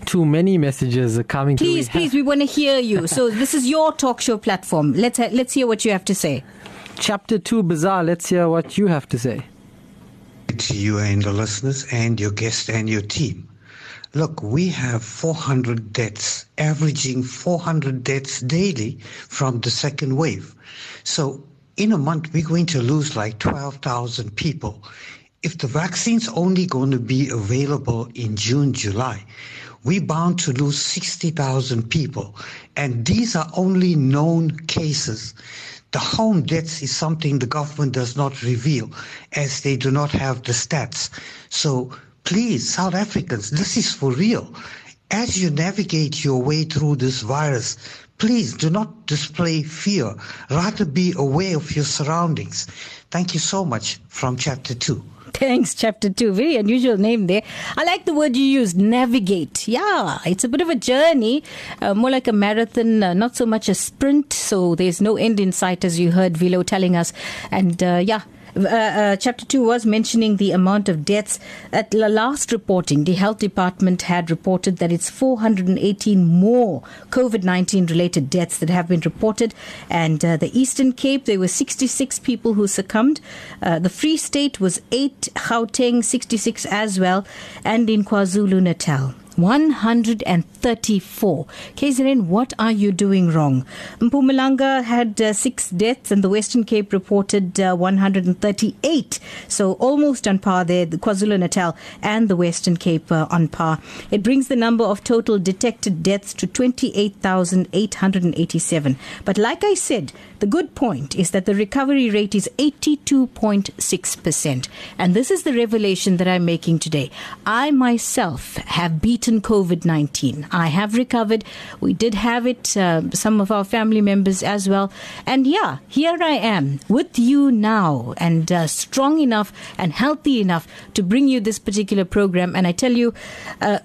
Too many messages are coming through. Please, please, we want to hear you. So this is your talk show platform. Let's ha- let's hear what you have to say. Chapter 2 bizarre. let's hear what you have to say. to you and the listeners and your guest and your team. Look, we have 400 deaths, averaging 400 deaths daily from the second wave. So in a month, we're going to lose like 12,000 people. If the vaccine's only going to be available in June, July, we're bound to lose 60,000 people. And these are only known cases. The home deaths is something the government does not reveal as they do not have the stats. So please, South Africans, this is for real. As you navigate your way through this virus, please do not display fear. Rather be aware of your surroundings. Thank you so much from chapter 2. Thanks, chapter two. Very unusual name there. I like the word you used, navigate. Yeah, it's a bit of a journey, uh, more like a marathon, uh, not so much a sprint. So there's no end in sight, as you heard Velo telling us. And uh, yeah. Uh, uh, chapter 2 was mentioning the amount of deaths. At the last reporting, the health department had reported that it's 418 more COVID 19 related deaths that have been reported. And uh, the Eastern Cape, there were 66 people who succumbed. Uh, the Free State was 8, Gauteng 66 as well, and in KwaZulu Natal. 134. KZN, what are you doing wrong? Mpumalanga had uh, six deaths and the Western Cape reported uh, 138. So almost on par there, the KwaZulu Natal and the Western Cape uh, on par. It brings the number of total detected deaths to 28,887. But like I said, the good point is that the recovery rate is 82.6%. And this is the revelation that I'm making today. I myself have beaten COVID 19. I have recovered. We did have it, uh, some of our family members as well. And yeah, here I am with you now and uh, strong enough and healthy enough to bring you this particular program. And I tell you, uh,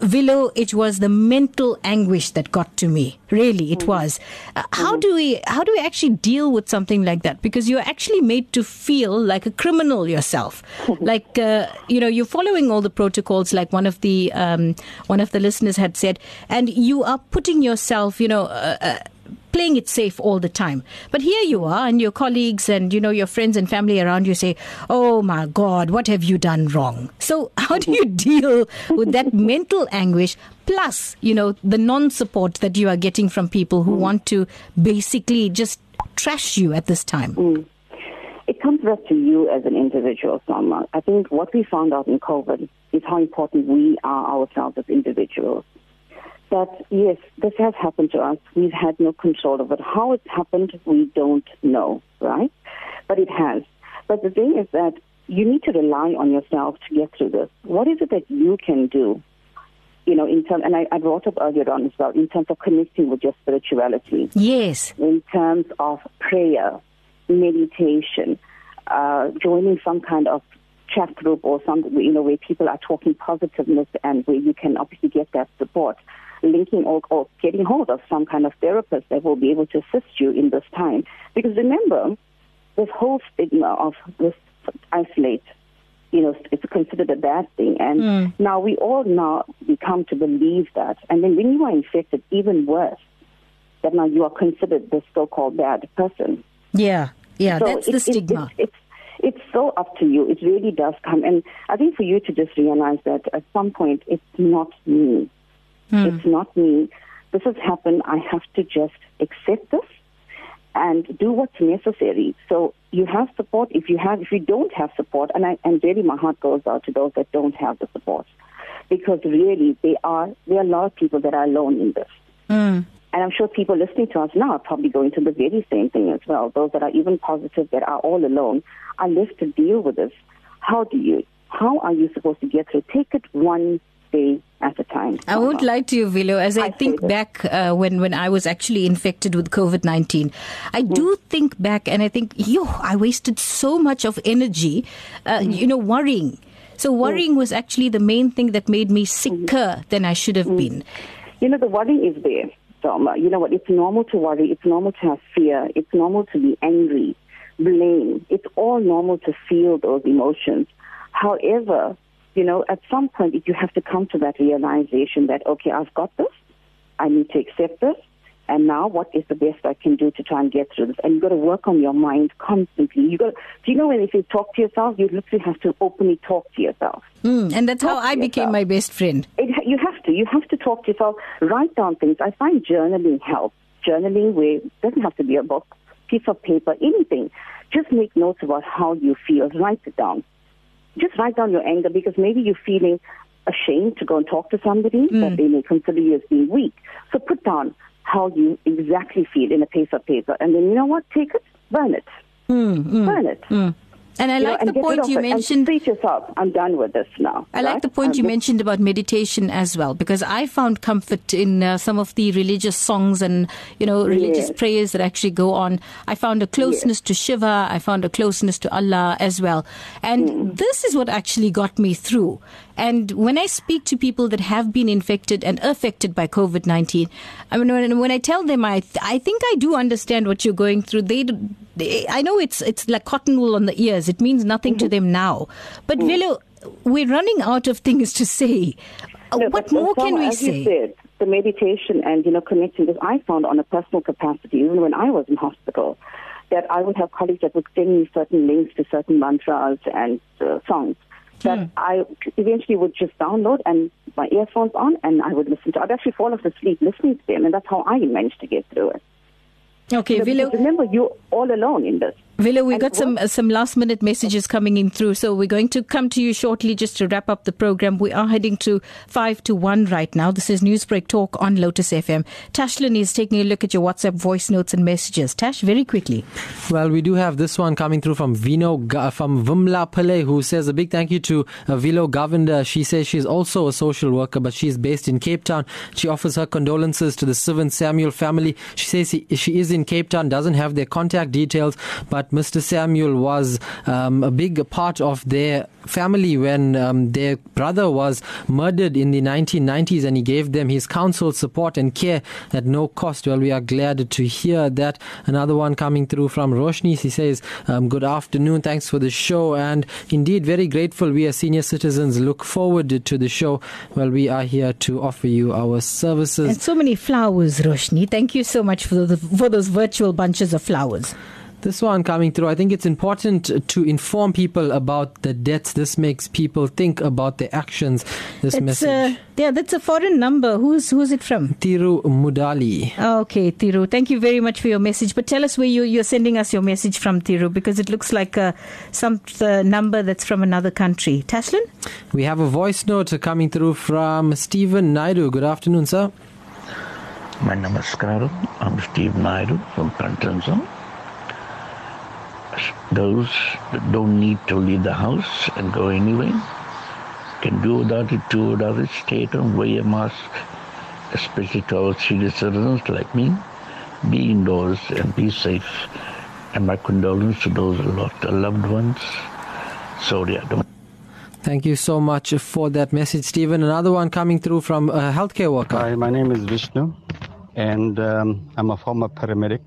it was the mental anguish that got to me. Really, it was. Uh, how do we, how do we actually deal with something like that? Because you're actually made to feel like a criminal yourself. like, uh, you know, you're following all the protocols, like one of the, um, one of the listeners had said, and you are putting yourself, you know, uh, uh, playing it safe all the time. But here you are, and your colleagues and you know your friends and family around you say, "Oh my God, what have you done wrong?" So how do you deal with that mental anguish? Plus, you know, the non-support that you are getting from people who mm. want to basically just trash you at this time. Mm. It comes back to you as an individual, Salma. I think what we found out in COVID is how important we are ourselves as individuals. That yes, this has happened to us. We've had no control of it. How it's happened, we don't know, right? But it has. But the thing is that you need to rely on yourself to get through this. What is it that you can do? You know, in terms, and I, I brought up earlier on as well, in terms of connecting with your spirituality. Yes. In terms of prayer, meditation, uh, joining some kind of chat group or some, you know, where people are talking positiveness and where you can obviously get that support. Linking or, or getting hold of some kind of therapist that will be able to assist you in this time. Because remember, this whole stigma of this isolate, you know, it's considered a bad thing. And Mm. now we all now become to believe that. And then when you are infected, even worse, that now you are considered the so-called bad person. Yeah, yeah, So that's the it- it- stigma. it's, it's so up to you. It really does come, and I think for you to just realize that at some point it's not me. Hmm. It's not me. This has happened. I have to just accept this and do what's necessary. So you have support. If you have, if you don't have support, and I and really my heart goes out to those that don't have the support, because really they are there are a lot of people that are alone in this. Mm. And I'm sure people listening to us now are probably going through the very same thing as well. Those that are even positive, that are all alone, are left to deal with this. How do you? How are you supposed to get through? Take it one day at a time. I won't uh-huh. lie to you, Velo. As I, think back uh, when, when I was actually infected with COVID 19, I mm. do think back and I think, yo, I wasted so much of energy, uh, mm-hmm. you know, worrying. So mm. worrying was actually the main thing that made me sicker mm-hmm. than I should have mm. been. You know, the worry is there, Dharma. You know what? It's normal to worry. It's normal to have fear. It's normal to be angry, blame. It's all normal to feel those emotions. However, you know, at some point you have to come to that realization that, okay, I've got this. I need to accept this. And now what is the best I can do to try and get through this? And you've got to work on your mind constantly. You got to, do you know when if you talk to yourself, you literally have to openly talk to yourself. Mm, and that's how I became yourself. my best friend. It, you have to. You have to talk to yourself. Write down things. I find journaling helps. Journaling where it doesn't have to be a book, piece of paper, anything. Just make notes about how you feel. Write it down. Just write down your anger because maybe you're feeling ashamed to go and talk to somebody mm. that they may consider you as being weak. So put down how you exactly feel in a piece of paper, and then you know what? Take it, burn it, mm, mm, burn it. And I You like and the point you mentioned. to yourself, "I'm done with this now." I like the point I'm you just- mentioned about meditation as well, because I found comfort in uh, some of the religious songs and you know religious Yes. prayers that actually go on. I found a closeness to Shiva. I found a closeness to Allah as well, and Mm. this is what actually got me through. And when I speak to people that have been infected and affected by COVID nineteen, I mean, when, when I tell them, I th- I think I do understand what you're going through. They, they I know it's it's like cotton wool on the ears. It means nothing to them now. But Velo, we're running out of things to say. No, what more can we as say? You said, the meditation and you know connecting. Because I found on a personal capacity, even when I was in hospital, that I would have colleagues that would send me certain links to certain mantras and uh, songs that hmm. I eventually would just download and my earphones on, and I would listen to. I'd actually fall off asleep listening to them, and that's how I managed to get through it. Okay, know, remember, you're all alone in this. Velo, we And got some uh, some last minute messages coming in through, so we're going to come to you shortly just to wrap up the program. We are heading to five to one right now. This is Newsbreak Talk on Lotus FM. Tashlan is taking a look at your WhatsApp voice notes and messages. Tash, very quickly. Well, we do have this one coming through from Vino from Vimla Pillay, who says a big thank you to uh, Velo Govender. She says she's also a social worker, but she's based in Cape Town. She offers her condolences to the Sivan Samuel family. She says he, she is in Cape Town, doesn't have their contact details, but Mr. Samuel was um, a big part of their family when um, their brother was murdered in the 1990s and he gave them his counsel, support and care at no cost. Well, we are glad to hear that. Another one coming through from Roshni. He says, um, good afternoon. Thanks for the show. And indeed, very grateful. We as senior citizens look forward to the show. Well, we are here to offer you our services. And so many flowers, Roshni. Thank you so much for the, for those virtual bunches of flowers. This one coming through, I think it's important to inform people about the debts. This makes people think about their actions. This It's, message. uh, yeah, that's a foreign number. Who's who's it from? Tiru Mudali. Okay, Tiru. Thank you very much for your message. But tell us where you, you're sending us your message from, Tiru, because it looks like uh, some uh, number that's from another country. Tashlan? We have a voice note coming through from Stephen Naidu. Good afternoon, sir. My name is namaskaram. I'm Steve Naidu from Contenson. Those that don't need to leave the house and go anywhere can do without it, do without it, stay at home, wear a mask, especially to our senior citizens like me. Be indoors and be safe. And my condolences to those who lost their loved ones. Sorry, I don't. Thank you so much for that message, Stephen. Another one coming through from a healthcare worker. Hi, my name is Vishnu, and um, I'm a former paramedic.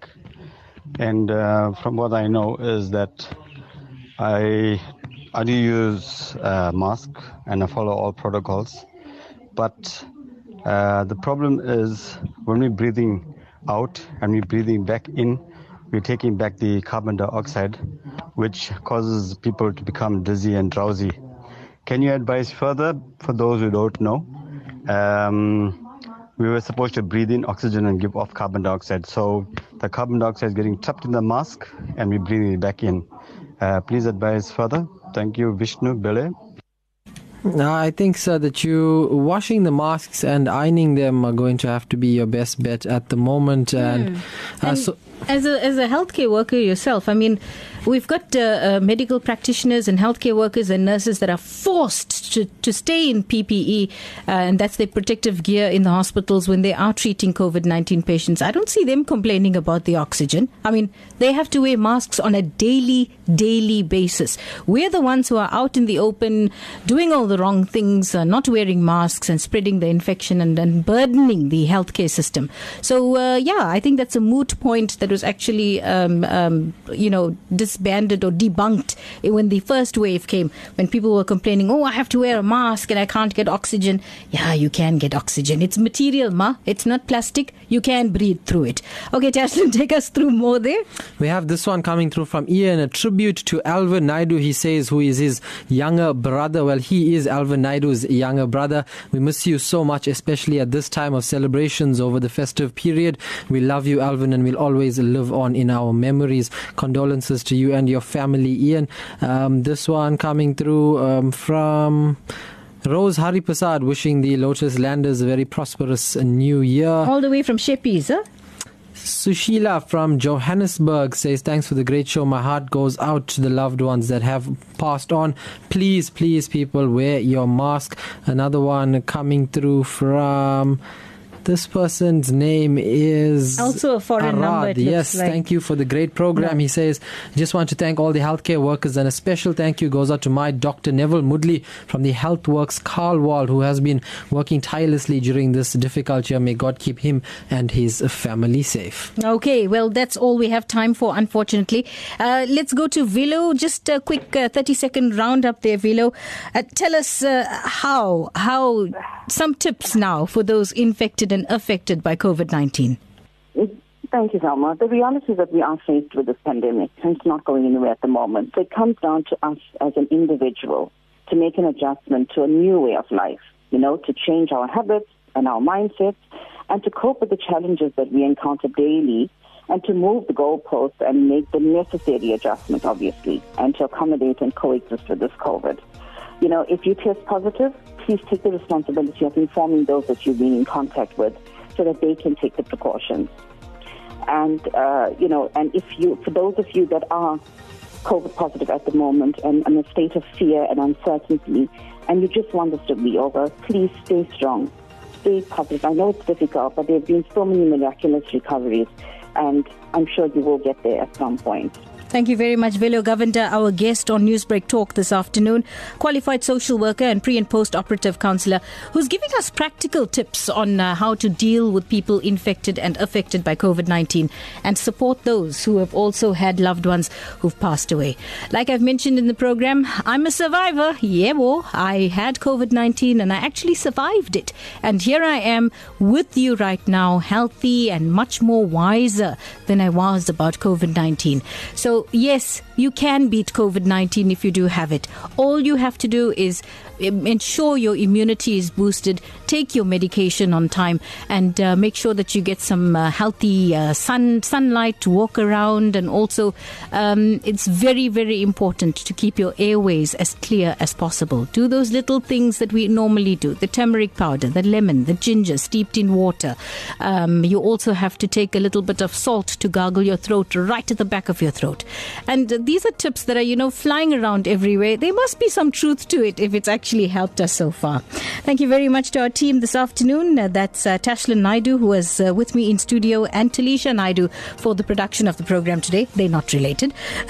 And uh, from what I know is that I I do use a mask and I follow all protocols, but uh, the problem is when we're breathing out and we're breathing back in, we're taking back the carbon dioxide, which causes people to become dizzy and drowsy. Can you advise further for those who don't know? Um, we were supposed to breathe in oxygen and give off carbon dioxide. So the carbon dioxide is getting trapped in the mask and we're breathing it back in. Uh, please advise further. Thank you, Vishnu Bele. No, I think, sir, that you washing the masks and ironing them are going to have to be your best bet at the moment. And, uh, And so, as a as a healthcare worker yourself, I mean, we've got uh, uh, medical practitioners and healthcare workers and nurses that are forced to, to stay in PPE, uh, and that's their protective gear in the hospitals when they are treating COVID nineteen patients. I don't see them complaining about the oxygen. I mean, they have to wear masks on a daily daily basis. We're the ones who are out in the open, doing all the wrong things, uh, not wearing masks and spreading the infection and, and burdening the healthcare system. So uh, yeah, I think that's a moot point that was actually um, um, you know disbanded or debunked when the first wave came when people were complaining oh i have to wear a mask and i can't get oxygen yeah you can get oxygen it's material ma it's not plastic you can breathe through it okay Tashlan, take us through more there We have this one coming through from Ian, a tribute to Alvin Naidu. He says, who is his younger brother. Well, he is Alvin Naidu's younger brother. We miss you so much, especially at this time of celebrations over the festive period. We love you, Alvin, and we'll always live on in our memories. Condolences to you and your family, Ian. Um, this one coming through um, from. Rose Hari Prasad wishing the Lotus Landers a very prosperous new year. all the way from Sheppies huh? Sushila from Johannesburg says, Thanks for the great show. My heart goes out to the loved ones that have passed on. Please, please, people, wear your mask. Another one coming through from. This person's name is Also a foreign Arad. number, Yes, like. thank you for the great program. He says, just want to thank all the healthcare workers and a special thank you goes out to my Dr. Neville Mudley from the HealthWorks Carlwall who has been working tirelessly during this difficult year. May God keep him and his family safe. Okay, well, that's all we have time for, unfortunately. Uh, let's go to Velo. Just a quick uh, 30 second roundup there, Velo. Uh, tell us uh, how, how, some tips now for those infected affected by COVID 19. Thank you, Salma. The reality that we are faced with this pandemic, and it's not going anywhere at the moment. So it comes down to us as an individual to make an adjustment to a new way of life, you know, to change our habits and our mindsets, and to cope with the challenges that we encounter daily, and to move the goalposts and make the necessary adjustments, obviously, and to accommodate and coexist with this COVID. You know, if you test positive, please take the responsibility of informing those that you've been in contact with so that they can take the precautions and uh, you know, and if you, for those of you that are COVID positive at the moment and in a state of fear and uncertainty, and you just want this to be over, please stay strong, stay positive. I know it's difficult, but there have been so many miraculous recoveries, and I'm sure you will get there at some point. Thank you very much, Velo Govender, our guest on Newsbreak Talk this afternoon, qualified social worker and pre and post operative counselor, who's giving us practical tips on uh, how to deal with people infected and affected by COVID 19 and support those who have also had loved ones who've passed away. Like I've mentioned in the program, I'm a survivor. Yeah, well, I had COVID 19 and I actually survived it. And here I am with you right now, healthy and much more wiser than I was about COVID 19. So, yes, you can beat COVID 19 if you do have it. All you have to do is ensure your immunity is boosted, take your medication on time, and uh, make sure that you get some uh, healthy uh, sun sunlight to walk around. And also, um, it's very, very important to keep your airways as clear as possible. Do those little things that we normally do the turmeric powder, the lemon, the ginger steeped in water. Um, you also have to take a little bit of salt to gargle your throat right at the back of your throat. And these are tips that are, you know, flying around everywhere. There must be some truth to it if it's actually helped us so far. Thank you very much to our team this afternoon. Uh, that's uh, Tashlan Naidoo, who was uh, with me in studio, and Talisha Naidu for the production of the program today. They're not related.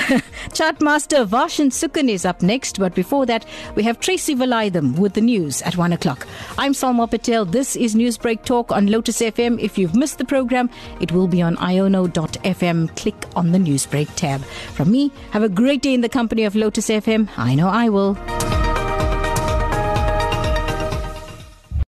Chartmaster Varshan Sukun is up next, but before that, we have Tracy Valaydham with the news at 1 o'clock. I'm Salma Patel. This is Newsbreak Talk on Lotus FM. If you've missed the program, it will be on iono.fm. Click on the Newsbreak tab. From me, have a great day in the company of Lotus FM. I know I will.